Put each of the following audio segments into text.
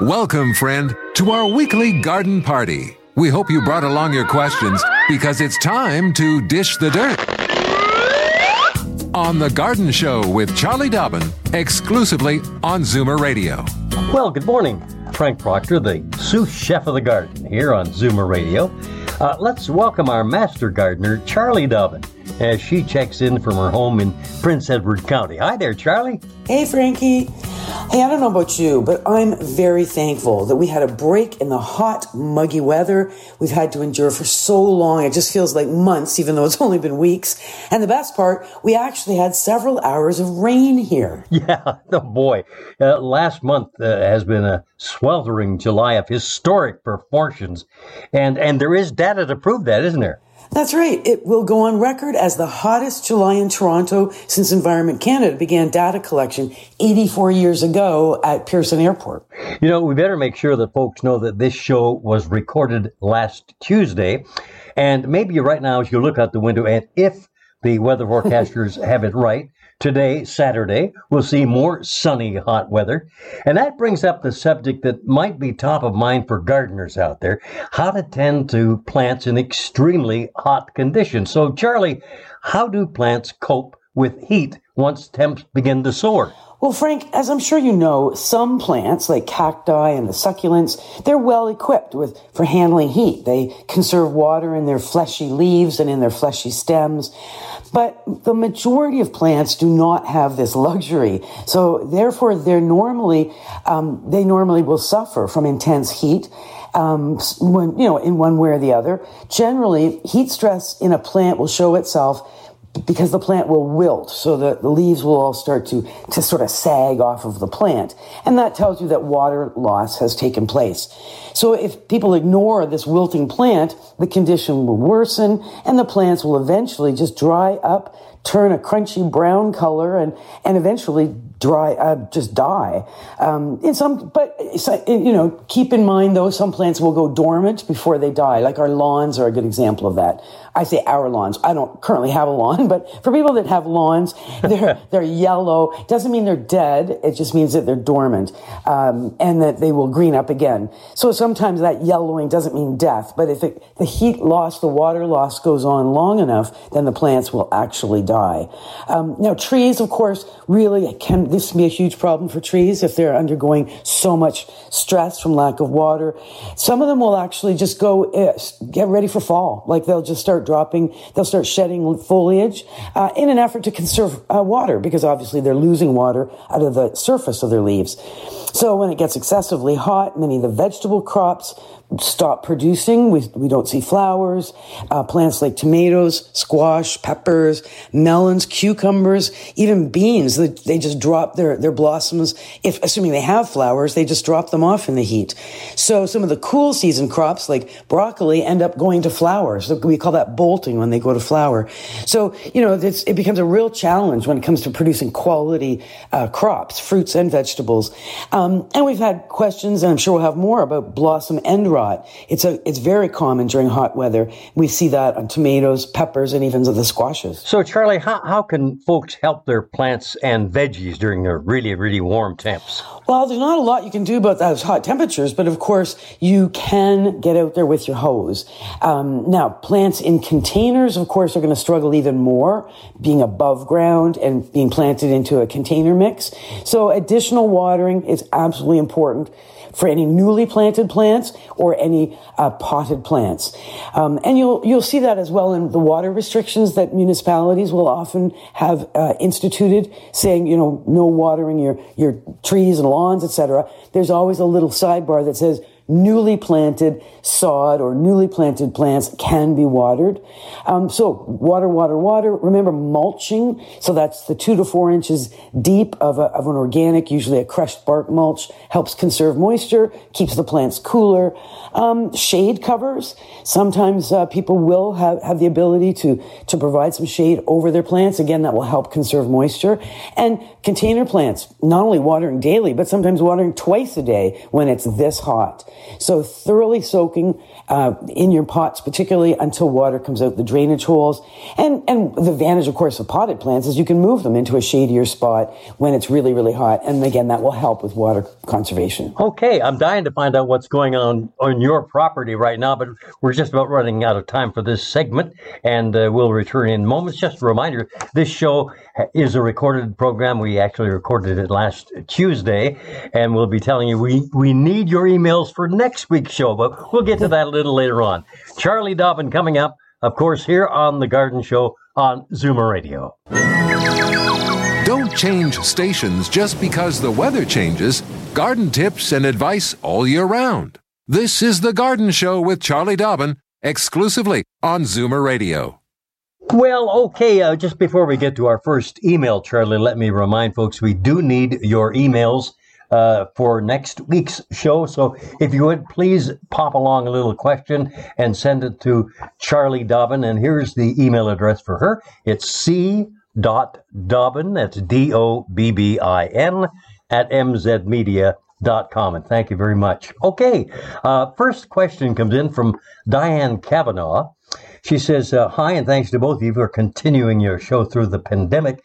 Welcome, friend, to our weekly garden party. We hope you brought along your questions because it's time to dish the dirt. On The Garden Show with Charlie Dobbin, exclusively on Zoomer Radio. Well, good morning. Frank Proctor, the sous chef of the garden, here on Zoomer Radio. Uh, let's welcome our master gardener, Charlie Dobbin, as she checks in from her home in Prince Edward County. Hi there, Charlie. Hey, Frankie. Hey, I don't know about you, but I'm very thankful that we had a break in the hot, muggy weather we've had to endure for so long. It just feels like months, even though it's only been weeks. And the best part, we actually had several hours of rain here. Yeah, oh boy. Uh, last month uh, has been a sweltering July of historic proportions. And, and there is data to prove that, isn't there? That's right. It will go on record as the hottest July in Toronto since Environment Canada began data collection 84 years ago at Pearson Airport. You know, we better make sure that folks know that this show was recorded last Tuesday. And maybe right now, as you look out the window, and if the weather forecasters have it right, Today, Saturday, we'll see more sunny, hot weather. And that brings up the subject that might be top of mind for gardeners out there how to tend to plants in extremely hot conditions. So, Charlie, how do plants cope with heat once temps begin to soar? Well, Frank, as I'm sure you know, some plants like cacti and the succulents, they're well equipped with for handling heat. They conserve water in their fleshy leaves and in their fleshy stems. But the majority of plants do not have this luxury. So therefore, they're normally, um, they normally will suffer from intense heat. Um, when, you know, in one way or the other. Generally, heat stress in a plant will show itself because the plant will wilt, so the, the leaves will all start to, to sort of sag off of the plant. And that tells you that water loss has taken place. So if people ignore this wilting plant, the condition will worsen and the plants will eventually just dry up, turn a crunchy brown color and, and eventually dry, uh, just die. Um, in some, but you know, keep in mind though, some plants will go dormant before they die. Like our lawns are a good example of that. I say our lawns. I don't currently have a lawn, but for people that have lawns, they're they're yellow. It doesn't mean they're dead. It just means that they're dormant, um, and that they will green up again. So sometimes that yellowing doesn't mean death, but if it, the heat loss, the water loss goes on long enough, then the plants will actually die. Um, now, trees, of course, really can this can be a huge problem for trees if they're undergoing so much stress from lack of water. Some of them will actually just go uh, get ready for fall, like they'll just start dropping, they'll start shedding foliage uh, in an effort to conserve uh, water because obviously they're losing water out of the surface of their leaves. So when it gets excessively hot, many of the vegetable crops stop producing. We, we don't see flowers. Uh, plants like tomatoes, squash, peppers, melons, cucumbers, even beans, they, they just drop their, their blossoms. If, assuming they have flowers, they just drop them off in the heat. So some of the cool season crops like broccoli end up going to flowers. So we call that bolting when they go to flower. So, you know, it becomes a real challenge when it comes to producing quality uh, crops, fruits and vegetables. Um, and we've had questions, and I'm sure we'll have more about blossom end rot. It's a it's very common during hot weather. We see that on tomatoes, peppers, and even the squashes. So, Charlie, how, how can folks help their plants and veggies during the really, really warm temps? Well, there's not a lot you can do about those hot temperatures, but of course, you can get out there with your hose. Um, now, plants in containers, of course, are going to struggle even more being above ground and being planted into a container mix. So, additional watering is absolutely important for any newly planted plants or any uh, potted plants. Um, and you'll you'll see that as well in the water restrictions that municipalities will often have uh, instituted, saying you know no watering your your trees and lawns, etc. There's always a little sidebar that says newly planted sod or newly planted plants can be watered. Um, so water, water, water. Remember mulching. So that's the two to four inches deep of, a, of an organic, usually a crushed bark mulch, helps conserve moisture, keeps the plants cooler. Um, shade covers. Sometimes uh, people will have, have the ability to, to provide some shade over their plants. Again, that will help conserve moisture. And container plants, not only watering daily, but sometimes watering twice a day when it's this hot. So thoroughly soaking uh, in your pots, particularly until water comes out the drainage holes. And and the advantage, of course, of potted plants is you can move them into a shadier spot when it's really really hot. And again, that will help with water conservation. Okay, I'm dying to find out what's going on on your property right now, but we're just about running out of time for this segment, and uh, we'll return in moments. Just a reminder: this show is a recorded program. We actually recorded it last Tuesday, and we'll be telling you we we need your emails for next week's show, but we'll get to that a little later on. Charlie Dobbin coming up, of course, here on The Garden Show on Zoomer Radio. Don't change stations just because the weather changes. Garden tips and advice all year round. This is The Garden Show with Charlie Dobbin, exclusively on Zoomer Radio. Well, okay, uh, just before we get to our first email, Charlie, let me remind folks we do need your emails uh, for next week's show. So if you would please pop along a little question and send it to Charlie Dobbin. And here's the email address for her. It's c dot Dobbin, that's D O B B I N, at mzmedia.com. And thank you very much. Okay, uh, first question comes in from Diane Kavanaugh. She says, uh, Hi, and thanks to both of you for continuing your show through the pandemic.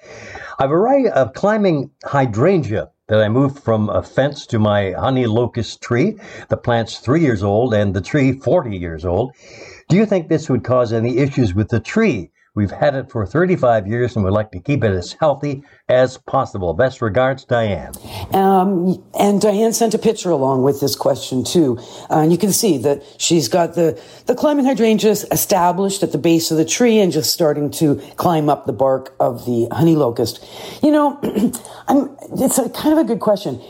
I've a variety of climbing hydrangea that I moved from a fence to my honey locust tree. The plant's three years old and the tree 40 years old. Do you think this would cause any issues with the tree? We've had it for 35 years and would like to keep it as healthy as possible. Best regards, Diane. Um, and Diane sent a picture along with this question too. Uh, and you can see that she's got the, the climbing hydrangeas established at the base of the tree and just starting to climb up the bark of the honey locust. You know, I'm, it's a kind of a good question.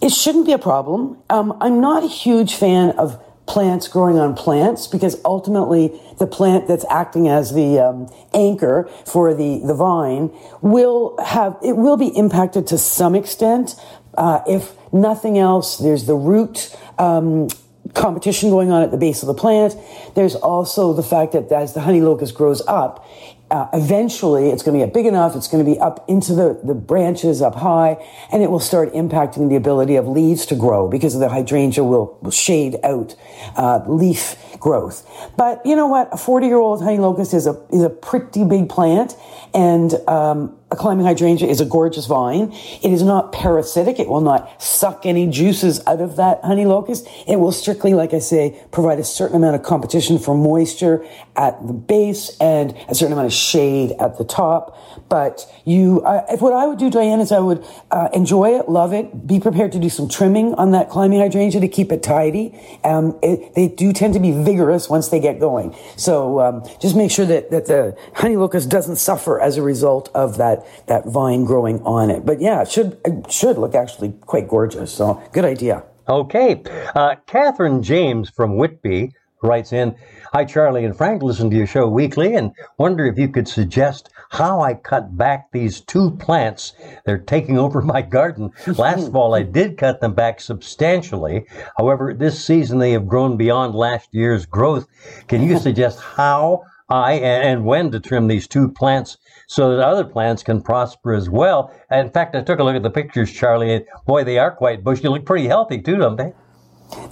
It shouldn't be a problem. Um, I'm not a huge fan of plants growing on plants because ultimately the plant that's acting as the um, anchor for the, the vine will have it will be impacted to some extent uh, if nothing else there's the root um, competition going on at the base of the plant. There's also the fact that as the honey locust grows up uh, eventually it's going to get big enough it's going to be up into the, the branches up high and it will start impacting the ability of leaves to grow because the hydrangea will, will shade out uh, leaf growth. But you know what? A 40 year old honey locust is a is a pretty big plant and um, a climbing hydrangea is a gorgeous vine. It is not parasitic. It will not suck any juices out of that honey locust. It will strictly, like I say, provide a certain amount of competition for moisture at the base and a certain amount of shade at the top. But you, uh, what I would do, Diane, is I would uh, enjoy it, love it, be prepared to do some trimming on that climbing hydrangea to keep it tidy. Um, it, they do tend to be vigorous once they get going. So um, just make sure that, that the honey locust doesn't suffer as a result of that that vine growing on it. But yeah, it should it should look actually quite gorgeous. So good idea. Okay, uh, Catherine James from Whitby writes in, "Hi Charlie and Frank, listen to your show weekly and wonder if you could suggest how I cut back these two plants. They're taking over my garden. Last fall I did cut them back substantially. However, this season they have grown beyond last year's growth. Can you suggest how?" I and when to trim these two plants so that other plants can prosper as well. And in fact, I took a look at the pictures, Charlie, and boy, they are quite bushy. They look pretty healthy too, don't they?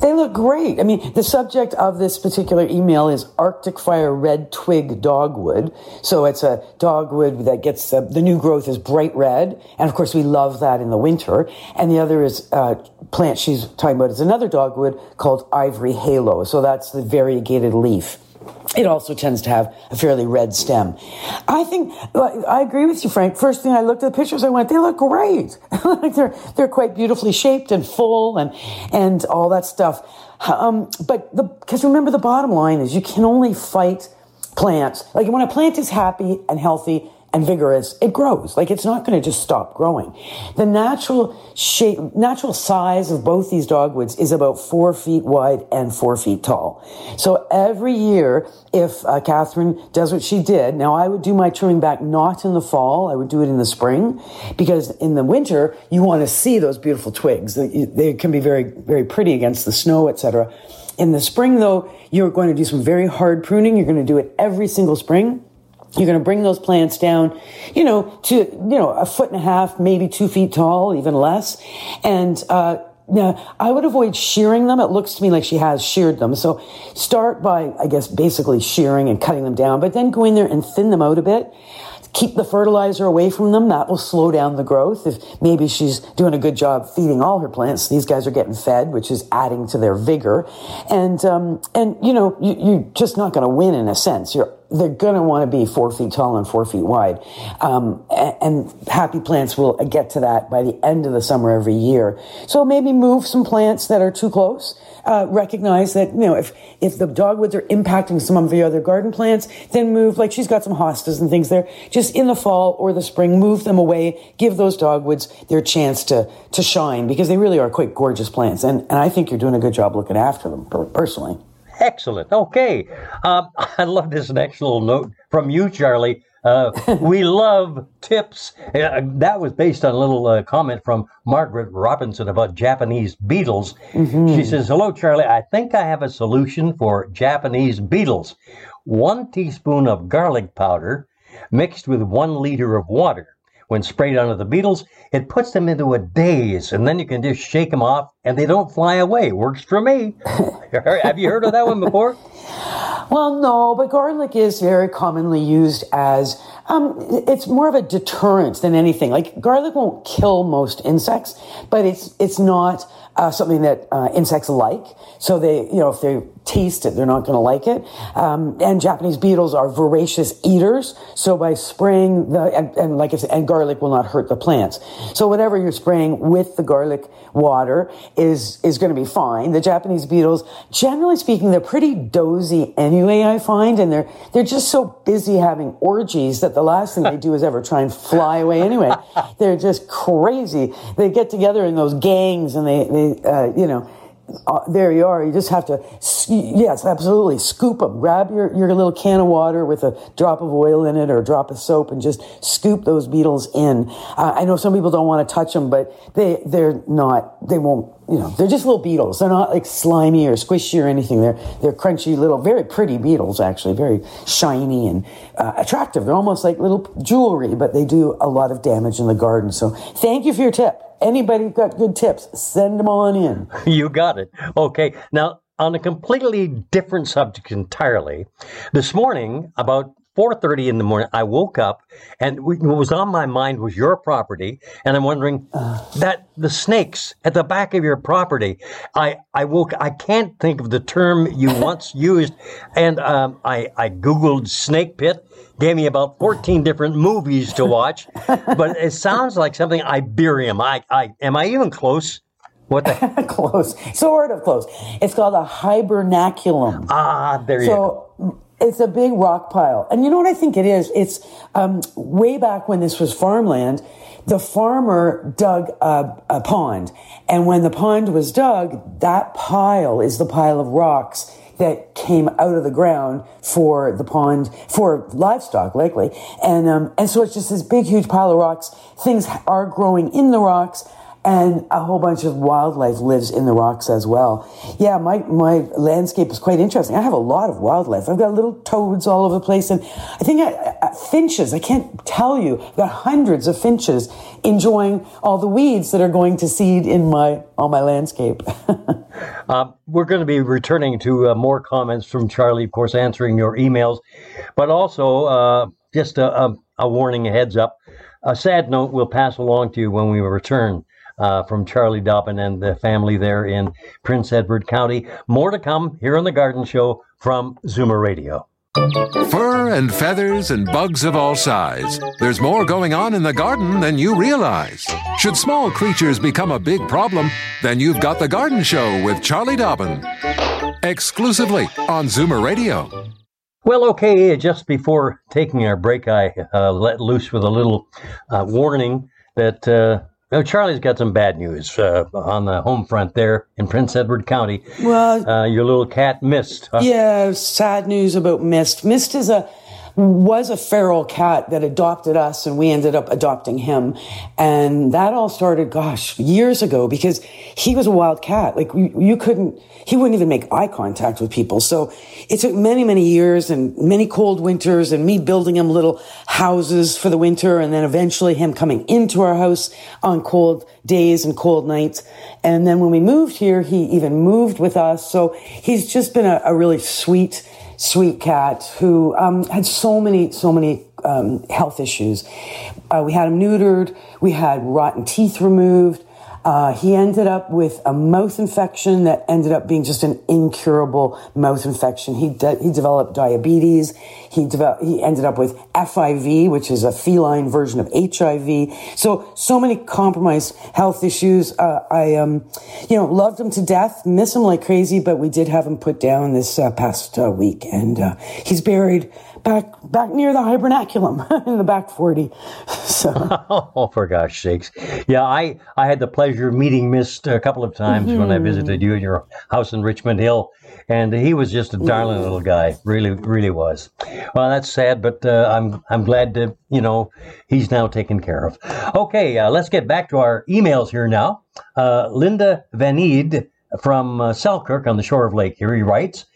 They look great. I mean, the subject of this particular email is Arctic Fire Red Twig Dogwood. So it's a dogwood that gets uh, the new growth is bright red, and of course we love that in the winter. And the other is uh, plant she's talking about is another dogwood called Ivory Halo. So that's the variegated leaf it also tends to have a fairly red stem. I think I agree with you, Frank. First thing I looked at the pictures, I went, they look great. like they're they're quite beautifully shaped and full and and all that stuff. Um, but the because remember the bottom line is you can only fight plants like when a plant is happy and healthy and vigorous, it grows. Like it's not going to just stop growing. The natural shape, natural size of both these dogwoods is about four feet wide and four feet tall. So every year, if uh, Catherine does what she did, now I would do my trimming back not in the fall, I would do it in the spring, because in the winter you want to see those beautiful twigs. They, they can be very, very pretty against the snow, etc. In the spring, though, you're going to do some very hard pruning. You're going to do it every single spring. You're going to bring those plants down, you know, to, you know, a foot and a half, maybe two feet tall, even less. And, uh, now, I would avoid shearing them. It looks to me like she has sheared them. So start by, I guess, basically shearing and cutting them down, but then go in there and thin them out a bit keep the fertilizer away from them. That will slow down the growth. If maybe she's doing a good job feeding all her plants, these guys are getting fed, which is adding to their vigor. And, um, and, you know, you, you're just not going to win in a sense. You're they're going to want to be four feet tall and four feet wide. Um, and, and, happy plants will get to that by the end of the summer every year. So maybe move some plants that are too close. Uh, recognize that, you know, if, if the dogwoods are impacting some of the other garden plants, then move, like she's got some hostas and things there. Just in the fall or the spring, move them away. Give those dogwoods their chance to, to shine because they really are quite gorgeous plants. And, and I think you're doing a good job looking after them personally. Excellent. Okay. Um, I love this next little note from you, Charlie. Uh, we love tips. Uh, that was based on a little uh, comment from Margaret Robinson about Japanese beetles. Mm-hmm. She says, Hello, Charlie. I think I have a solution for Japanese beetles. One teaspoon of garlic powder mixed with one liter of water. When sprayed onto the beetles, it puts them into a daze, and then you can just shake them off and they don't fly away. Works for me. Have you heard of that one before? Well, no, but garlic is very commonly used as um, it's more of a deterrent than anything. Like garlic won't kill most insects, but it's it's not uh, something that uh, insects like. So they, you know, if they taste it, they're not going to like it. Um, and Japanese beetles are voracious eaters. So by spraying the, and, and like I said, and garlic will not hurt the plants. So whatever you're spraying with the garlic water is, is going to be fine. The Japanese beetles, generally speaking, they're pretty dozy anyway, I find. And they're, they're just so busy having orgies that the last thing they do is ever try and fly away anyway. they're just crazy. They get together in those gangs and they, they uh, you know, uh, there you are. You just have to, yes, absolutely, scoop them. Grab your, your little can of water with a drop of oil in it or a drop of soap and just scoop those beetles in. Uh, I know some people don't want to touch them, but they, they're not, they won't, you know, they're just little beetles. They're not like slimy or squishy or anything. They're, they're crunchy little, very pretty beetles, actually, very shiny and uh, attractive. They're almost like little jewelry, but they do a lot of damage in the garden. So thank you for your tip anybody got good tips, send them on in. You got it. Okay. Now, on a completely different subject entirely, this morning, about 4.30 in the morning, I woke up and what was on my mind was your property. And I'm wondering uh, that the snakes at the back of your property, I, I woke, I can't think of the term you once used. And um, I, I Googled snake pit gave me about 14 different movies to watch, but it sounds like something Iberium. I, I, am I even close? What the? close. Sort of close. It's called a hibernaculum. Ah, there you so, go. It's a big rock pile. And you know what I think it is? It's um, way back when this was farmland, the farmer dug a, a pond. And when the pond was dug, that pile is the pile of rocks that came out of the ground for the pond for livestock, likely. And um, and so it's just this big, huge pile of rocks. Things are growing in the rocks and a whole bunch of wildlife lives in the rocks as well. Yeah, my, my landscape is quite interesting. I have a lot of wildlife. I've got little toads all over the place, and I think I, I, finches. I can't tell you. I've got hundreds of finches enjoying all the weeds that are going to seed in my on my landscape. uh, we're going to be returning to uh, more comments from Charlie, of course, answering your emails, but also uh, just a, a, a warning, a heads up. A sad note we'll pass along to you when we return uh, from Charlie Dobbin and the family there in Prince Edward County. More to come here on the Garden Show from Zoomer Radio. Fur and feathers and bugs of all size. There's more going on in the garden than you realize. Should small creatures become a big problem, then you've got the Garden Show with Charlie Dobbin. Exclusively on Zoomer Radio. Well, okay, just before taking our break, I uh, let loose with a little uh, warning that uh, well, Charlie's got some bad news uh, on the home front there in Prince Edward County. Well, uh, your little cat Mist. Huh? Yeah, sad news about Mist. Mist is a was a feral cat that adopted us and we ended up adopting him. And that all started, gosh, years ago because he was a wild cat. Like you, you, couldn't, he wouldn't even make eye contact with people. So it took many, many years and many cold winters and me building him little houses for the winter and then eventually him coming into our house on cold days and cold nights. And then when we moved here, he even moved with us. So he's just been a, a really sweet, sweet cat who um, had so many, so many um, health issues. Uh, we had him neutered. We had rotten teeth removed. Uh, he ended up with a mouth infection that ended up being just an incurable mouth infection. He de- he developed diabetes. He developed, he ended up with FIV, which is a feline version of HIV. So so many compromised health issues. Uh, I um, you know loved him to death, miss him like crazy, but we did have him put down this uh, past uh, week, and uh, he's buried back back near the hibernaculum in the back 40 so. Oh for gosh sakes. Yeah i i had the pleasure of meeting mist a couple of times mm-hmm. when i mm-hmm. visited you at your house in richmond hill and he was just a darling little guy really really was. Well that's sad but uh, i'm i'm glad to you know he's now taken care of. Okay uh, let's get back to our emails here now. Uh, linda vanide from uh, selkirk on the shore of lake erie writes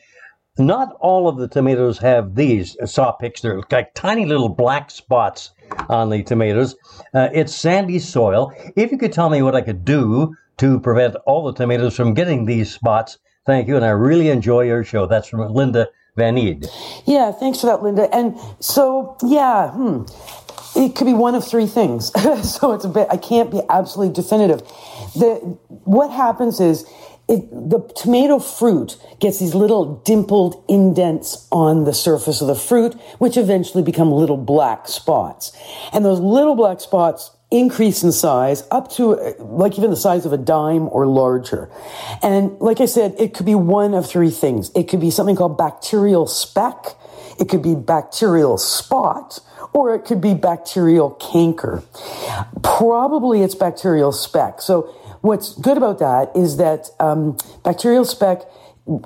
not all of the tomatoes have these saw picks. They're like tiny little black spots on the tomatoes. Uh, it's sandy soil. If you could tell me what I could do to prevent all the tomatoes from getting these spots, thank you. And I really enjoy your show. That's from Linda Van Eed. Yeah, thanks for that, Linda. And so, yeah, hmm, it could be one of three things. so it's a bit, I can't be absolutely definitive. The, what happens is it, the tomato fruit gets these little dimpled indents on the surface of the fruit, which eventually become little black spots. And those little black spots increase in size up to uh, like even the size of a dime or larger. And like I said, it could be one of three things. It could be something called bacterial speck. It could be bacterial spot or it could be bacterial canker. Probably it's bacterial speck. So what's good about that is that um, bacterial speck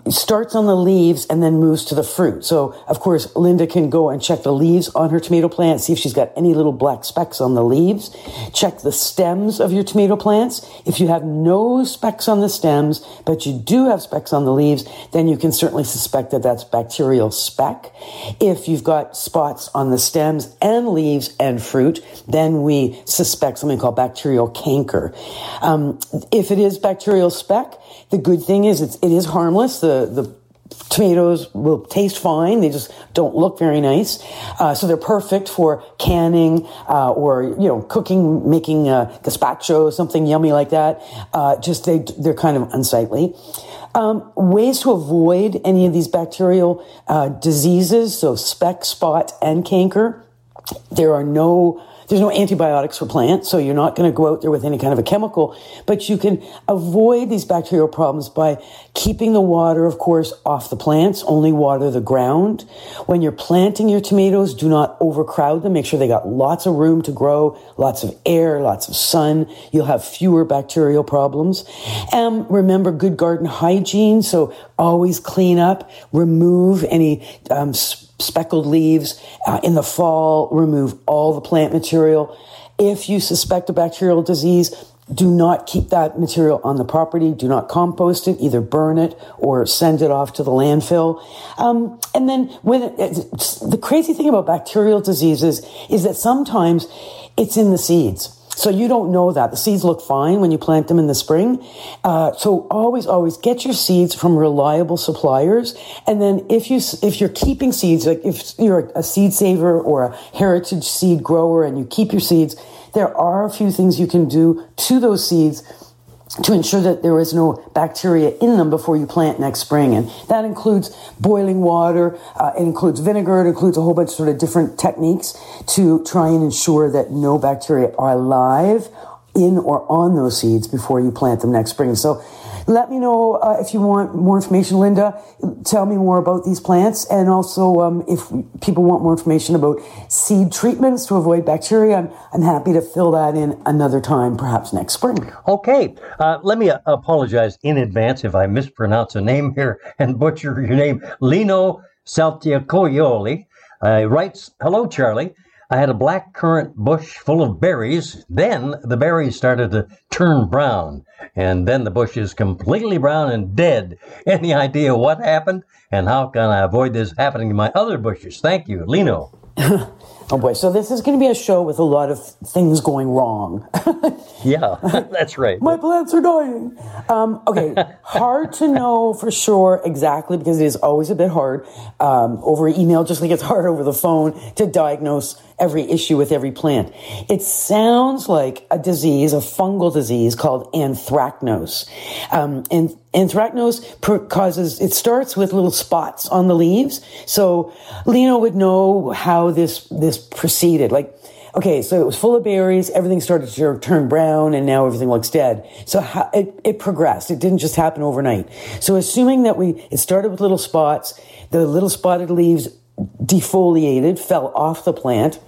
starts on the leaves and then moves to the fruit. So, of course, Linda can go and check the leaves on her tomato plant, see if she's got any little black specks on the leaves. Check the stems of your tomato plants. If you have no specks on the stems, but you do have specks on the leaves, then you can certainly suspect that that's bacterial speck. If you've got spots on the stems and leaves and fruit, then we suspect something called bacterial canker. Um, if it is bacterial speck, the good thing is it's, it is harmless. The, the tomatoes will taste fine. They just don't look very nice. Uh, so they're perfect for canning uh, or you know cooking, making a gazpacho, something yummy like that. Uh, just they they're kind of unsightly. Um, ways to avoid any of these bacterial uh, diseases, so speck, spot, and canker. There are no there's no antibiotics for plants, so you're not going to go out there with any kind of a chemical, but you can avoid these bacterial problems by keeping the water, of course, off the plants, only water the ground. When you're planting your tomatoes, do not overcrowd them. Make sure they got lots of room to grow, lots of air, lots of sun. You'll have fewer bacterial problems. And remember good garden hygiene, so always clean up, remove any um, speckled leaves. Uh, in the fall, remove all the plant material. If you suspect a bacterial disease, do not keep that material on the property. Do not compost it. Either burn it or send it off to the landfill. Um, and then when it, the crazy thing about bacterial diseases is that sometimes it's in the seeds. So you don't know that. The seeds look fine when you plant them in the spring. Uh, so always, always get your seeds from reliable suppliers. And then if you, if you're keeping seeds, like if you're a seed saver or a heritage seed grower and you keep your seeds, there are a few things you can do to those seeds to ensure that there is no bacteria in them before you plant next spring. And that includes boiling water, uh, it includes vinegar, it includes a whole bunch of sort of different techniques to try and ensure that no bacteria are alive in or on those seeds before you plant them next spring. So let me know uh, if you want more information, Linda. Tell me more about these plants, and also um, if people want more information about seed treatments to avoid bacteria. I'm, I'm happy to fill that in another time, perhaps next spring. Okay, uh, let me uh, apologize in advance if I mispronounce a name here and butcher your name. Lino Saltiacoioli uh, writes, "Hello, Charlie." I had a black currant bush full of berries. Then the berries started to turn brown, and then the bush is completely brown and dead. Any idea what happened? And how can I avoid this happening to my other bushes? Thank you, Lino. oh boy, so this is going to be a show with a lot of things going wrong. yeah, that's right. My plants are dying. Um, okay, hard to know for sure exactly because it is always a bit hard um, over email, just like it's hard over the phone to diagnose every issue with every plant. It sounds like a disease, a fungal disease called anthracnose. Um, and anthracnose per- causes, it starts with little spots on the leaves. So Lino would know how this, this proceeded. Like, okay, so it was full of berries, everything started to turn brown, and now everything looks dead. So how, it, it progressed. It didn't just happen overnight. So assuming that we, it started with little spots, the little spotted leaves defoliated, fell off the plant.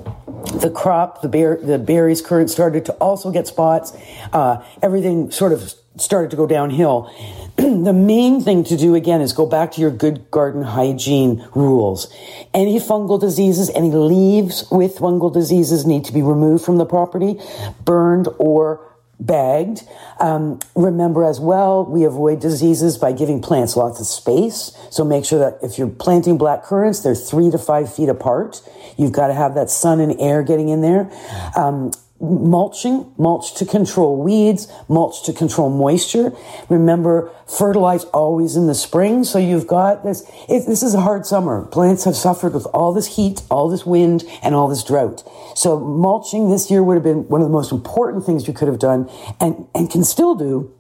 The crop, the, bear, the berries current started to also get spots. Uh, everything sort of started to go downhill. the main thing to do again is go back to your good garden hygiene rules. Any fungal diseases, any leaves with fungal diseases need to be removed from the property, burned or bagged. Um, remember as well, we avoid diseases by giving plants lots of space. So make sure that if you're planting black currants, they're three to five feet apart. You've got to have that sun and air getting in there. Um, mulching, mulch to control weeds, mulch to control moisture. Remember, fertilize always in the spring. So you've got this, it, this is a hard summer. Plants have suffered with all this heat, all this wind, and all this drought. So mulching this year would have been one of the most important things you could have done and, and can still do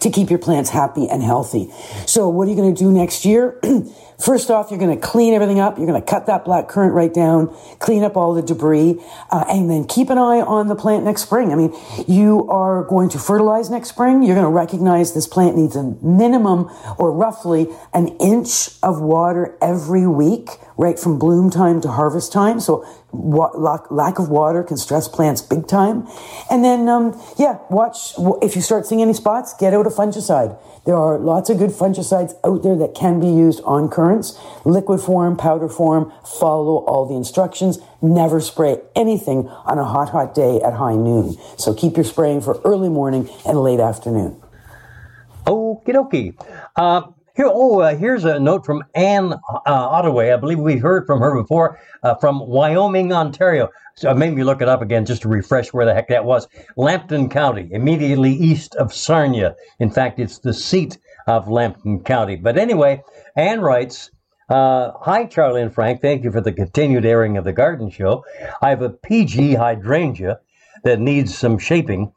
to keep your plants happy and healthy. So what are you going to do next year? First off, you're going to clean everything up. You're going to cut that black currant right down, clean up all the debris, uh, and then keep an eye on the plant next spring. I mean, you are going to fertilize next spring. You're going to recognize this plant needs a minimum or roughly an inch of water every week, right from bloom time to harvest time. So wa- lack, lack of water can stress plants big time. And then, um, yeah, watch if you start seeing any spots, get out a fungicide. There are lots of good fungicides out there that can be used on currants, liquid form, powder form. Follow all the instructions. Never spray anything on a hot, hot day at high noon. So keep your spraying for early morning and late afternoon. Okie dokie. Uh, here, oh, uh, here's a note from Anne uh, Ottaway. I believe we've heard from her before uh, from Wyoming, Ontario. So I made me look it up again just to refresh where the heck that was. Lambton County, immediately east of Sarnia. In fact, it's the seat of Lambton County. But anyway, Anne writes, uh, Hi, Charlie and Frank. Thank you for the continued airing of the garden show. I have a PG hydrangea that needs some shaping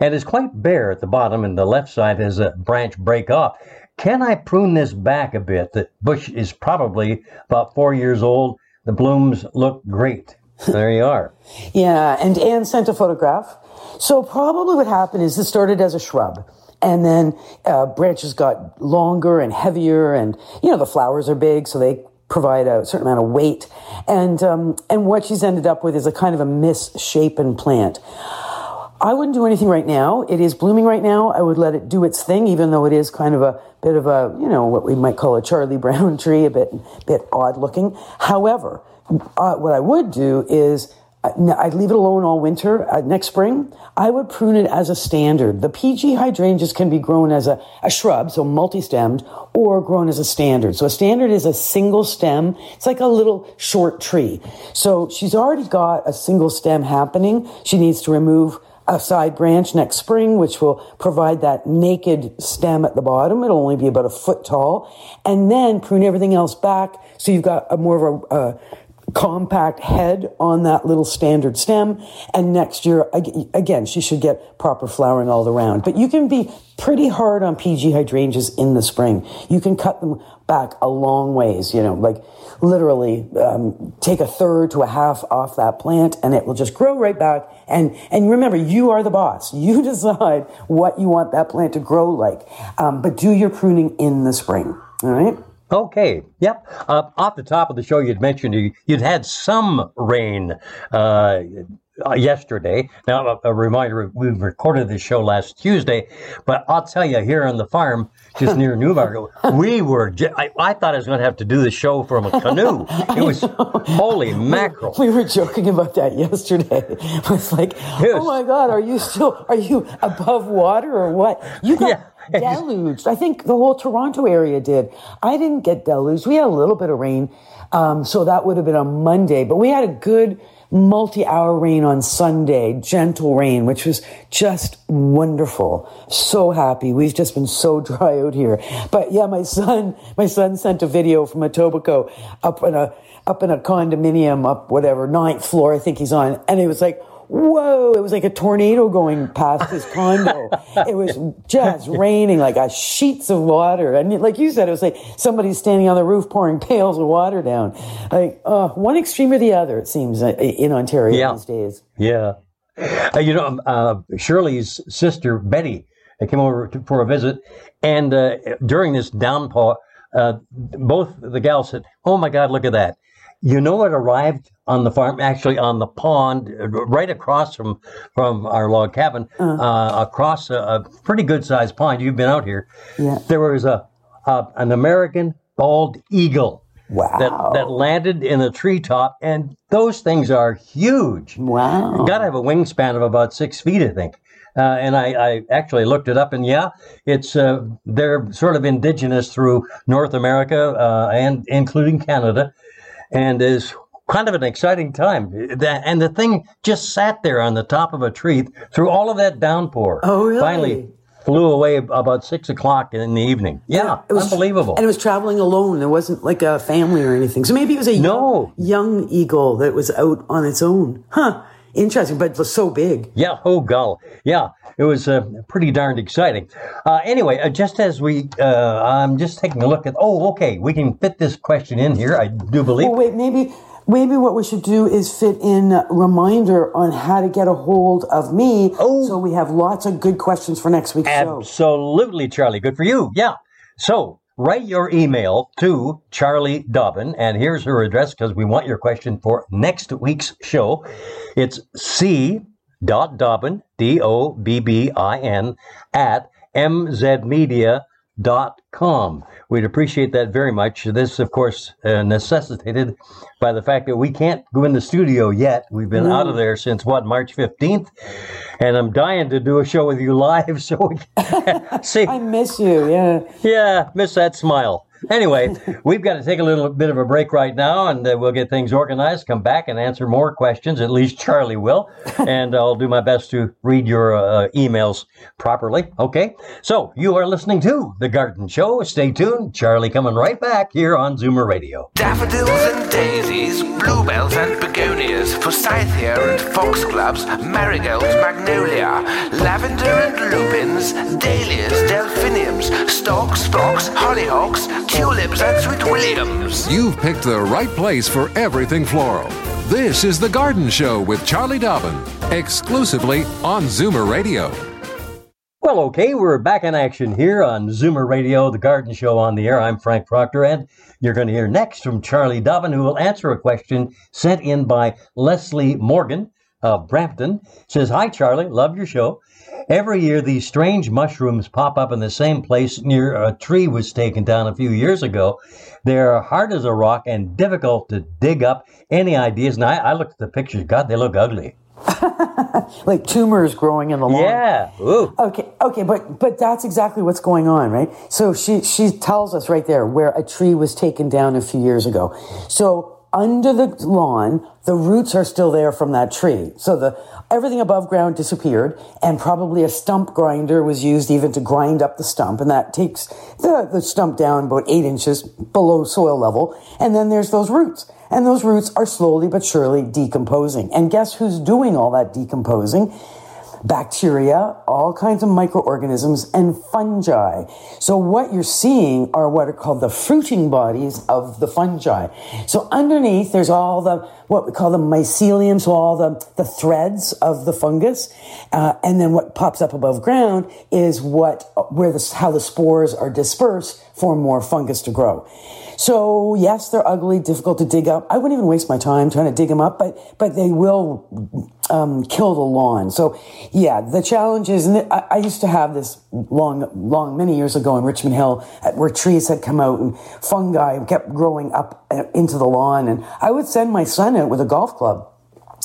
and is quite bare at the bottom, and the left side has a branch break off. Can I prune this back a bit? The bush is probably about four years old. The blooms look great. There you are. yeah, and Anne sent a photograph. So probably what happened is this started as a shrub. And then uh, branches got longer and heavier, and you know the flowers are big, so they provide a certain amount of weight. And um, and what she's ended up with is a kind of a misshapen plant. I wouldn't do anything right now. It is blooming right now. I would let it do its thing, even though it is kind of a bit of a, you know, what we might call a Charlie Brown tree, a bit, bit odd looking. However, uh, what I would do is uh, I'd leave it alone all winter. Uh, next spring, I would prune it as a standard. The PG hydrangeas can be grown as a, a shrub, so multi-stemmed, or grown as a standard. So a standard is a single stem. It's like a little short tree. So she's already got a single stem happening. She needs to remove a side branch next spring, which will provide that naked stem at the bottom. It'll only be about a foot tall. And then prune everything else back so you've got a more of a, compact head on that little standard stem. And next year, again, she should get proper flowering all around. But you can be pretty hard on PG hydrangeas in the spring. You can cut them back a long ways, you know, like literally um, take a third to a half off that plant and it will just grow right back. And, and remember, you are the boss. You decide what you want that plant to grow like. Um, but do your pruning in the spring. All right. Okay. Yep. Uh, off the top of the show, you'd mentioned you, would had some rain uh, uh, yesterday. Now, a, a, reminder: we recorded this show last Tuesday, but I'll tell you, here on the farm, just near Newmarket, we were. I, I, thought I was going to have to do the show from a canoe. It was holy mackerel. We, we, were joking about that yesterday. It was like, yes. oh my God, are you still? Are you above water or what? You got. Yeah deluged. I think the whole Toronto area did. I didn't get deluged. We had a little bit of rain. Um, so that would have been on Monday, but we had a good multi hour rain on Sunday, gentle rain, which was just wonderful. So happy. We've just been so dry out here. But yeah, my son, my son sent a video from Etobicoke up in a, up in a condominium up whatever, ninth floor, I think he's on. And he was like, whoa, it was like a tornado going past his condo. it was just raining like a sheets of water. And like you said, it was like somebody standing on the roof pouring pails of water down. Like, uh, one extreme or the other, it seems, uh, in Ontario yeah. these days. Yeah. Uh, you know, uh, Shirley's sister, Betty, came over to, for a visit. And uh, during this downpour, uh, both the gals said, Oh my God, look at that. You know what arrived on the farm, actually on the pond, right across from from our log cabin, uh-huh. uh, across a, a, pretty good sized pond. You've been out here. Yeah. There was a, a an American bald eagle. Wow. That, that landed in a treetop, and those things are huge. Wow. You got to have a wingspan of about six feet, I think. Uh, and I, I, actually looked it up, and yeah, it's uh, they're sort of indigenous through North America uh, and including Canada and is kind of an exciting time. And the thing just sat there on the top of a tree through all of that downpour. Oh, really? Finally flew away about six o'clock in the evening. Yeah, it was unbelievable. And it was traveling alone. There wasn't like a family or anything. So maybe it was a no. young, young eagle that was out on its own. Huh. Interesting, but it was so big. Yeah, oh, gull. Yeah, it was uh, pretty darned exciting. Uh, anyway, uh, just as we, uh, I'm just taking a look at, oh, okay, we can fit this question in here, I do believe. Oh, wait, maybe. Maybe what we should do is fit in a reminder on how to get a hold of me. Oh. So we have lots of good questions for next week's Absolutely, show. Absolutely, Charlie. Good for you. Yeah. So write your email to Charlie Dobbin, and here's her address because we want your question for next week's show. It's C. dot Dobbin, D O B B I N, at mzmedia.com com. We'd appreciate that very much. This, of course, uh, necessitated by the fact that we can't go in the studio yet. We've been mm. out of there since what March fifteenth, and I'm dying to do a show with you live. So we see. I miss you. Yeah. Yeah, miss that smile. Anyway, we've got to take a little bit of a break right now, and uh, we'll get things organized. Come back and answer more questions. At least Charlie will, and I'll do my best to read your uh, emails properly. Okay. So you are listening to the Garden Show. Stay tuned. Charlie coming right back here on Zoomer Radio. Daffodils and daisies, bluebells and begonias, forsythia and foxgloves, marigolds, magnolia, lavender and lupins, dahlias, delphiniums, stocks, phlox, hollyhocks tulips and sweet williams. You've picked the right place for everything floral. This is The Garden Show with Charlie Dobbin, exclusively on Zoomer Radio. Well, okay, we're back in action here on Zoomer Radio, The Garden Show on the air. I'm Frank Proctor, and you're going to hear next from Charlie Dobbin, who will answer a question sent in by Leslie Morgan of Brampton. Says, Hi, Charlie, love your show. Every year, these strange mushrooms pop up in the same place near a tree was taken down a few years ago. They're hard as a rock and difficult to dig up. Any ideas? And I, I looked at the pictures. God, they look ugly. like tumors growing in the lawn. Yeah. Ooh. Okay. Okay. But but that's exactly what's going on, right? So she she tells us right there where a tree was taken down a few years ago. So under the lawn, the roots are still there from that tree. So the everything above ground disappeared, and probably a stump grinder was used even to grind up the stump, and that takes the, the stump down about eight inches below soil level. And then there's those roots. And those roots are slowly but surely decomposing. And guess who's doing all that decomposing? Bacteria, all kinds of microorganisms, and fungi. So what you're seeing are what are called the fruiting bodies of the fungi. So underneath, there's all the what we call the mycelium, so all the, the threads of the fungus, uh, and then what pops up above ground is what where the how the spores are dispersed for more fungus to grow. So yes, they're ugly, difficult to dig up. I wouldn't even waste my time trying to dig them up, but but they will um, kill the lawn. So yeah, the challenge is, and I, I, used to have this long, long, many years ago in Richmond Hill, where trees had come out and fungi kept growing up uh, into the lawn, and I would send my son out with a golf club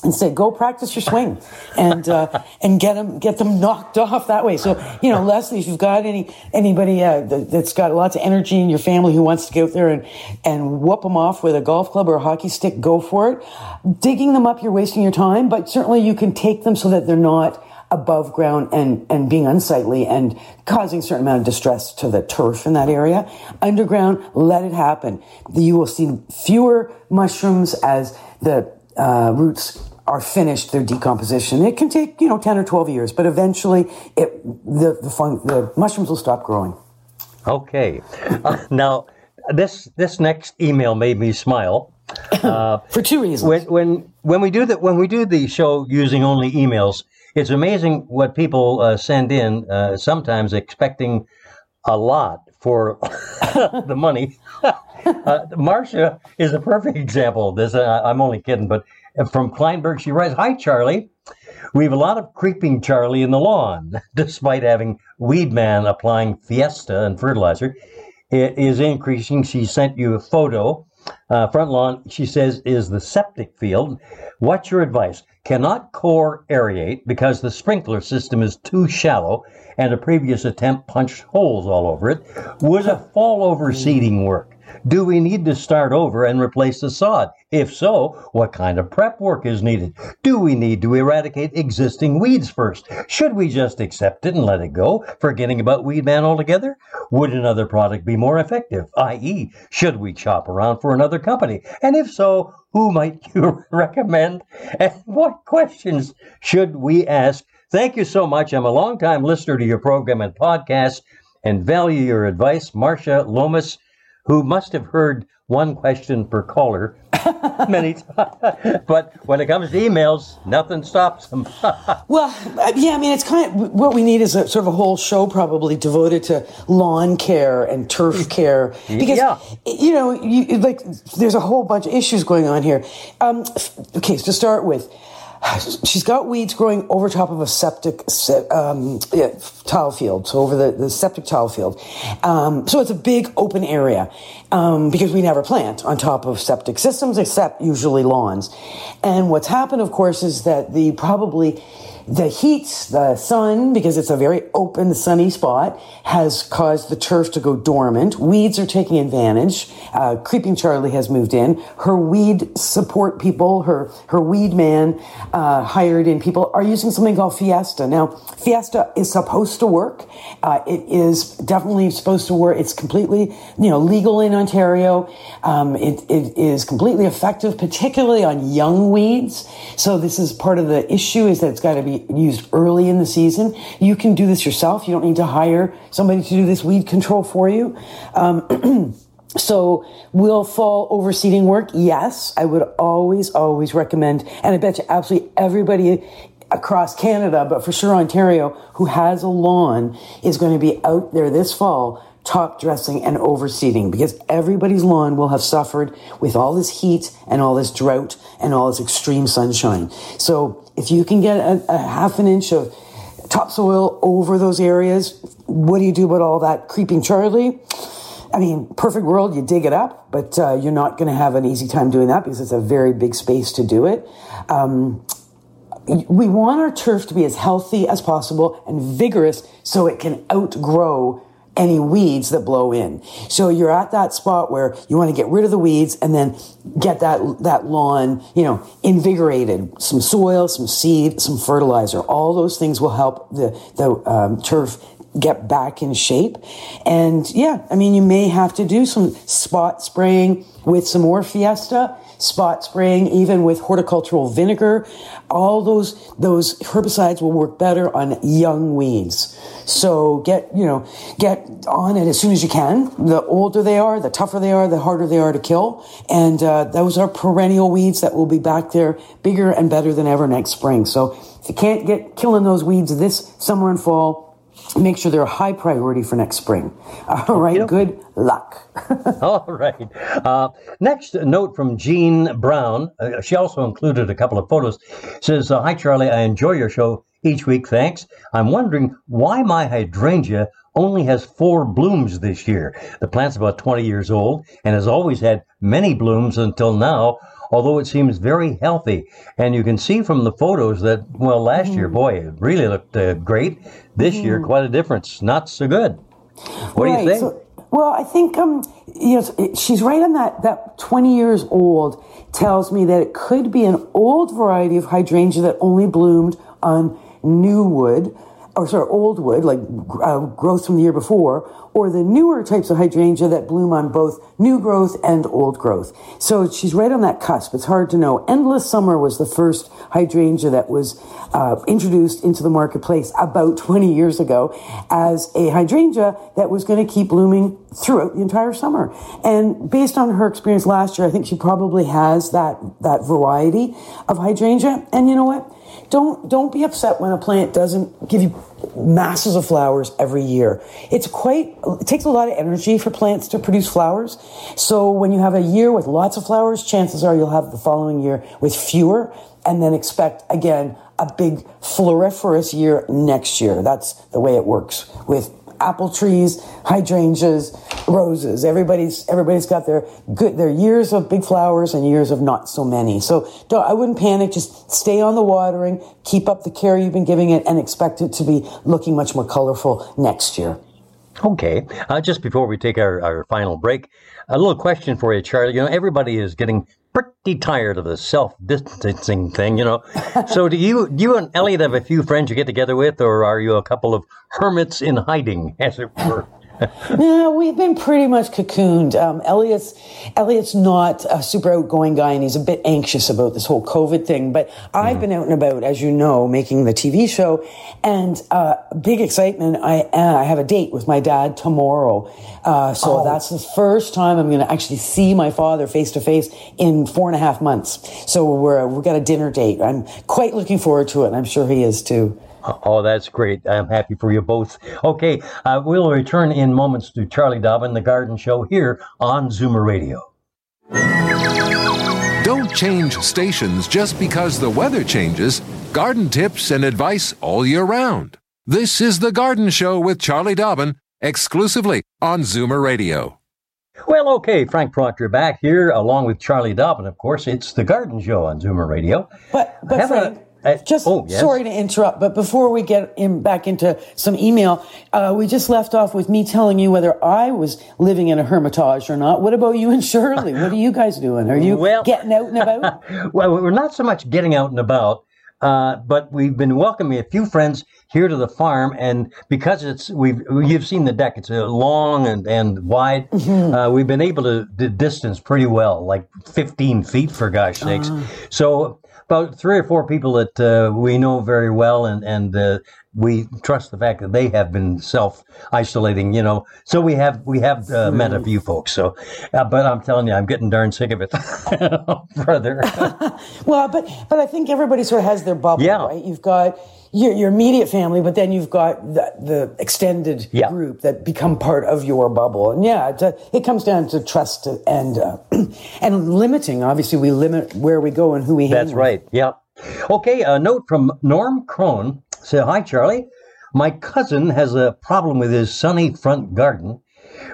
and say, "Go practice your swing," and uh, and get them get them knocked off that way. So you know, Leslie, if you've got any anybody uh, that's got lots of energy in your family who wants to go out there and and whoop them off with a golf club or a hockey stick, go for it. Digging them up, you're wasting your time, but certainly you can take them so that they're not above ground and, and being unsightly and causing a certain amount of distress to the turf in that area. Underground, let it happen. You will see fewer mushrooms as the uh, roots are finished their decomposition. It can take, you know, 10 or 12 years, but eventually it, the, the, fun, the mushrooms will stop growing. Okay. Uh, now, this, this next email made me smile. Uh, For two reasons. When, when, when, we do the, when we do the show using only emails, it's amazing what people uh, send in, uh, sometimes expecting a lot for the money. uh, Marcia is a perfect example of this. Uh, I'm only kidding, but from Kleinburg, she writes Hi, Charlie. We have a lot of creeping Charlie in the lawn, despite having Weed Man applying Fiesta and fertilizer. It is increasing. She sent you a photo. Uh, front lawn, she says, is the septic field. What's your advice? Cannot core aerate because the sprinkler system is too shallow and a previous attempt punched holes all over it. Would a fall over seeding work? Do we need to start over and replace the sod? If so, what kind of prep work is needed? Do we need to eradicate existing weeds first? Should we just accept it and let it go, forgetting about Weed Man altogether? Would another product be more effective? I.e., should we chop around for another company? And if so, who might you recommend? And what questions should we ask? Thank you so much. I'm a longtime listener to your program and podcast and value your advice. Marcia Lomas, who must have heard one question per caller many times. but when it comes to emails, nothing stops them. well, uh, yeah, I mean, it's kind of what we need is a sort of a whole show probably devoted to lawn care and turf care because yeah. you know, you, like there's a whole bunch of issues going on here. Um, okay, so to start with she's got weeds growing over top of a septic um, yeah, tile field, so over the, the septic tile field. Um, so it's a big open area um, because we never plant on top of septic systems, except usually lawns. And what's happened, of course, is that the probably the heat, the sun, because it's a very open, sunny spot, has caused the turf to go dormant. Weeds are taking advantage. Uh, Creeping Charlie has moved in. Her weed support people, her her weed man, uh, hired in people are using something called Fiesta. Now, Fiesta is supposed to work. Uh, it is definitely supposed to work. It's completely, you know, legal in Ontario. Um, it, it is completely effective, particularly on young weeds. So this is part of the issue is that it's got to be used early in the season. You can do this yourself. You don't need to hire somebody to do this weed control for you. Um, So will fall overseeding work? Yes, I would always, always recommend, and I bet you absolutely everybody across Canada, but for sure Ontario, who has a lawn is going to be out there this fall top dressing and overseeding because everybody's lawn will have suffered with all this heat and all this drought and all this extreme sunshine. So if you can get a, a half an inch of topsoil over those areas, what do you do about all that creeping Charlie? I mean, perfect world, you dig it up, but uh, you're not going to have an easy time doing that because it's a very big space to do it. Um, we want our turf to be as healthy as possible and vigorous so it can outgrow any weeds that blow in. So you're at that spot where you want to get rid of the weeds and then get that, that lawn, you know, invigorated. Some soil, some seed, some fertilizer. All those things will help the, the um, turf get back in shape. And yeah, I mean, you may have to do some spot spraying with some more Fiesta, spot spraying even with horticultural vinegar. All those, those herbicides will work better on young weeds. So get, you know, get on it as soon as you can. The older they are, the tougher they are, the harder they are to kill. And uh, those are perennial weeds that will be back there bigger and better than ever next spring. So if you can't get killing those weeds this summer and fall, make sure they're a high priority for next spring. All right, yep. good luck. All right. Uh, next note from Jean Brown. Uh, she also included a couple of photos. Says, uh, "Hi Charlie, I enjoy your show each week. Thanks. I'm wondering why my hydrangea only has four blooms this year. The plant's about 20 years old and has always had many blooms until now." Although it seems very healthy. And you can see from the photos that, well, last mm. year, boy, it really looked uh, great. This mm. year, quite a difference. Not so good. What right. do you think? So, well, I think um, you know, she's right on that. That 20 years old tells me that it could be an old variety of hydrangea that only bloomed on new wood or sorry, old wood, like uh, growth from the year before, or the newer types of hydrangea that bloom on both new growth and old growth. So she's right on that cusp. It's hard to know. Endless Summer was the first hydrangea that was uh, introduced into the marketplace about 20 years ago as a hydrangea that was going to keep blooming throughout the entire summer. And based on her experience last year, I think she probably has that, that variety of hydrangea. And you know what? Don't don't be upset when a plant doesn't give you masses of flowers every year. It's quite it takes a lot of energy for plants to produce flowers. So when you have a year with lots of flowers, chances are you'll have the following year with fewer and then expect again a big floriferous year next year. That's the way it works with apple trees, hydrangeas, roses. Everybody's everybody's got their good their years of big flowers and years of not so many. So don't I wouldn't panic. Just stay on the watering, keep up the care you've been giving it, and expect it to be looking much more colorful next year. Okay. Uh, just before we take our, our final break, a little question for you, Charlie. You know, everybody is getting pretty tired of the self distancing thing, you know. so do you do you and Elliot have a few friends you get together with, or are you a couple of hermits in hiding, as it were? no, we've been pretty much cocooned. Um, Elliot's Elliot's not a super outgoing guy, and he's a bit anxious about this whole COVID thing. But I've mm. been out and about, as you know, making the TV show, and uh, big excitement. I uh, I have a date with my dad tomorrow, uh, so oh. that's the first time I'm going to actually see my father face to face in four and a half months. So we're we've got a dinner date. I'm quite looking forward to it, and I'm sure he is too. Oh, that's great. I'm happy for you both. Okay, uh, we'll return in moments to Charlie Dobbin, The Garden Show, here on Zoomer Radio. Don't change stations just because the weather changes. Garden tips and advice all year round. This is The Garden Show with Charlie Dobbin, exclusively on Zoomer Radio. Well, okay, Frank Proctor back here, along with Charlie Dobbin, of course. It's The Garden Show on Zoomer Radio. But, but Frank, uh, just oh, yes. sorry to interrupt, but before we get in back into some email, uh, we just left off with me telling you whether I was living in a hermitage or not. What about you and Shirley? What are you guys doing? Are you well, getting out and about? well, we're not so much getting out and about, uh, but we've been welcoming a few friends here to the farm, and because it's we've you've seen the deck, it's long and and wide. Mm-hmm. Uh, we've been able to d- distance pretty well, like 15 feet for gosh sakes. Uh. So about three or four people that uh, we know very well, and and uh, we trust the fact that they have been self isolating. You know, so we have we have uh, met a few folks. So, uh, but I'm telling you, I'm getting darn sick of it, brother. well, but but I think everybody sort of has their bubble, yeah. right? You've got your, your immediate family, but then you've got the, the extended yeah. group that become part of your bubble. And yeah, it, it comes down to trust and uh, and limiting. Obviously, we limit where we go and who we. That's right. Yeah. Okay. A note from Norm Crone. Say hi, Charlie. My cousin has a problem with his sunny front garden.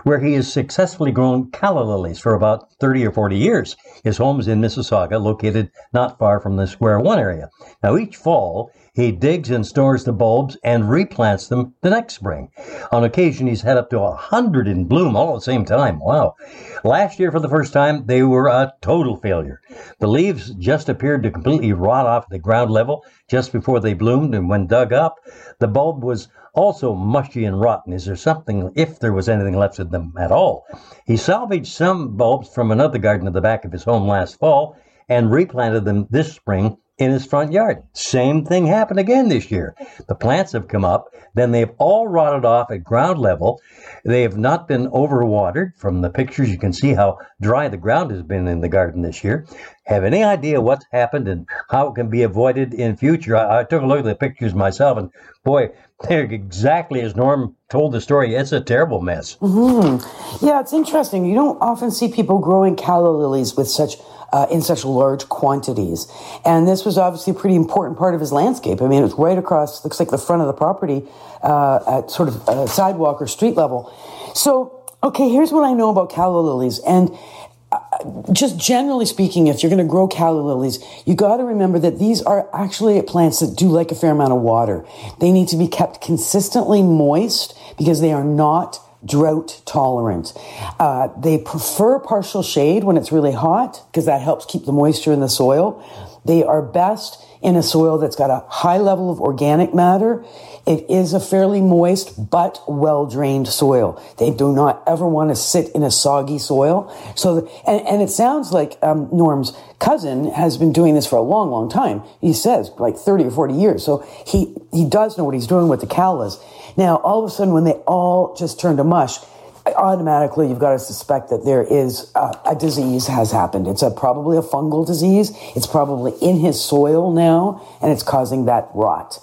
where he has successfully grown calla lilies for about 30 or 40 years. His home is in Mississauga, located not far from the Square One area. Now, each fall, he digs and stores the bulbs and replants them the next spring. On occasion, he's had up to a hundred in bloom all at the same time. Wow. Last year, for the first time, they were a total failure. The leaves just appeared to completely rot off the ground level just before they bloomed, and when dug up, the bulb was also mushy and rotten. Is there something, if there was anything left of them at all? He salvaged some bulbs from another garden at the back of his home last fall and replanted them this spring in his front yard. Same thing happened again this year. The plants have come up, then they've all rotted off at ground level. They have not been overwatered. From the pictures, you can see how dry the ground has been in the garden this year. Have any idea what's happened and how it can be avoided in future? I, I took a look at the pictures myself, and boy, they're exactly as Norm told the story. It's a terrible mess. Mm-hmm. Yeah, it's interesting. You don't often see people growing calla lilies with such uh, in such large quantities. And this was obviously a pretty important part of his landscape. I mean, it was right across, looks like the front of the property uh, at sort of uh, sidewalk or street level. So, okay, here's what I know about calla lilies. And uh, just generally speaking, if you're going to grow calla lilies, you got to remember that these are actually plants that do like a fair amount of water. They need to be kept consistently moist because they are not drought tolerant. Uh, they prefer partial shade when it's really hot because that helps keep the moisture in the soil. They are best in a soil that's got a high level of organic matter. It is a fairly moist but well drained soil. They do not ever want to sit in a soggy soil. So, and, and it sounds like um, Norm's cousin has been doing this for a long, long time. He says like 30 or 40 years. So he, he does know what he's doing with the callas. Now, all of a sudden, when they all just turn to mush, automatically you've got to suspect that there is a, a disease has happened. It's a, probably a fungal disease. It's probably in his soil now, and it's causing that rot.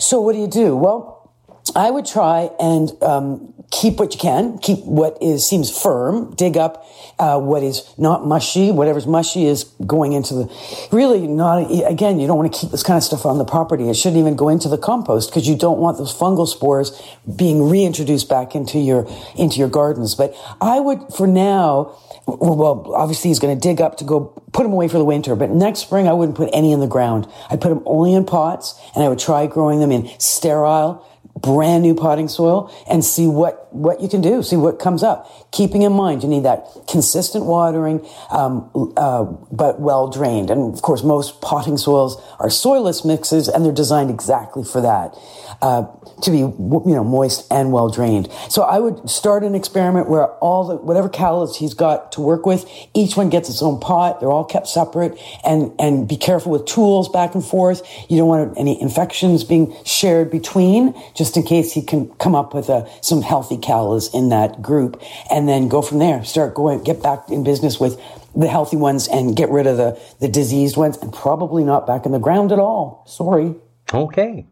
So what do you do? Well, I would try and um, keep what you can, keep what is seems firm, dig up uh, what is not mushy, whatever's mushy is going into the. Really, not again. You don't want to keep this kind of stuff on the property. It shouldn't even go into the compost because you don't want those fungal spores being reintroduced back into your into your gardens. But I would, for now, well, obviously he's going to dig up to go put them away for the winter. But next spring, I wouldn't put any in the ground. I'd put them only in pots, and I would try growing them in sterile brand new potting soil and see what, what you can do, see what comes up. Keeping in mind, you need that consistent watering, um, uh, but well drained. And of course, most potting soils are soilless mixes and they're designed exactly for that. Uh, to be, you know, moist and well drained. So I would start an experiment where all the, whatever callas he's got to work with, each one gets its own pot. They're all kept separate and, and be careful with tools back and forth. You don't want any infections being shared between, just in case he can come up with a, uh, some healthy callas in that group and then go from there. Start going, get back in business with the healthy ones and get rid of the, the diseased ones and probably not back in the ground at all. Sorry. Okay.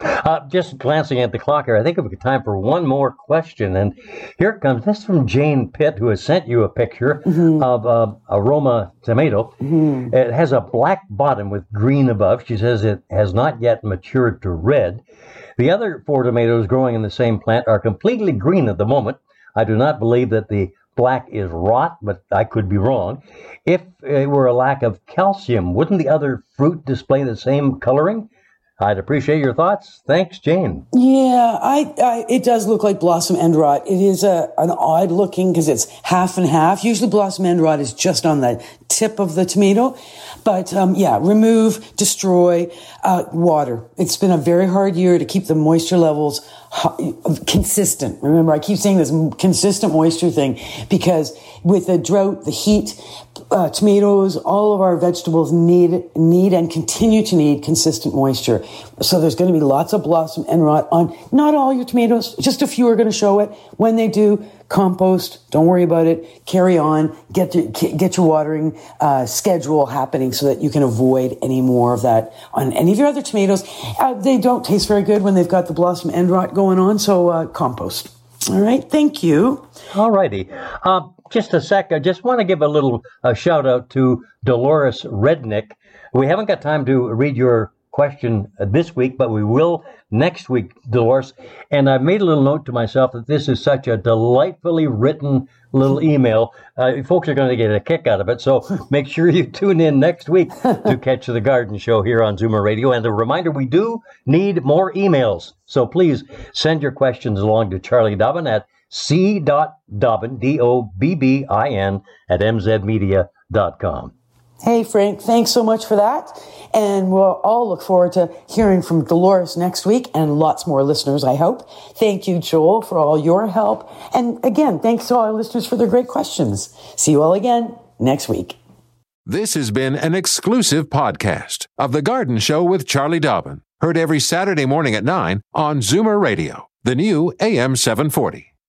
Uh, just glancing at the clock here, I think we've got time for one more question. And here it comes. This is from Jane Pitt, who has sent you a picture mm-hmm. of uh, a Roma tomato. Mm-hmm. It has a black bottom with green above. She says it has not yet matured to red. The other four tomatoes growing in the same plant are completely green at the moment. I do not believe that the black is rot, but I could be wrong. If it were a lack of calcium, wouldn't the other fruit display the same coloring? I'd appreciate your thoughts. Thanks, Jane. Yeah, I, I it does look like blossom end rot. It is a an odd looking because it's half and half. Usually, blossom end rot is just on the tip of the tomato, but um, yeah, remove, destroy, uh, water. It's been a very hard year to keep the moisture levels consistent. Remember, I keep saying this consistent moisture thing because with the drought, the heat, uh, tomatoes, all of our vegetables need need and continue to need consistent moisture. So there's going to be lots of blossom end rot on not all your tomatoes. Just a few are going to show it. When they do, compost. Don't worry about it. Carry on. Get your, get your watering uh, schedule happening so that you can avoid any more of that on any of your other tomatoes. Uh, they don't taste very good when they've got the blossom end rot going on. So uh, compost. All right. Thank you. All righty. Uh, just a sec. I just want to give a little uh, shout out to Dolores Rednick. We haven't got time to read your question this week, but we will next week, Dolores. And I made a little note to myself that this is such a delightfully written little email. Uh, folks are going to get a kick out of it. So make sure you tune in next week to catch the Garden Show here on Zoomer Radio. And a reminder, we do need more emails. So please send your questions along to Charlie Dobbin at c.dobbin, D O B B I N, at mzmedia.com. Hey, Frank, thanks so much for that. And we'll all look forward to hearing from Dolores next week and lots more listeners, I hope. Thank you, Joel, for all your help. And again, thanks to all our listeners for their great questions. See you all again next week. This has been an exclusive podcast of The Garden Show with Charlie Dobbin. Heard every Saturday morning at 9 on Zoomer Radio, the new AM 740.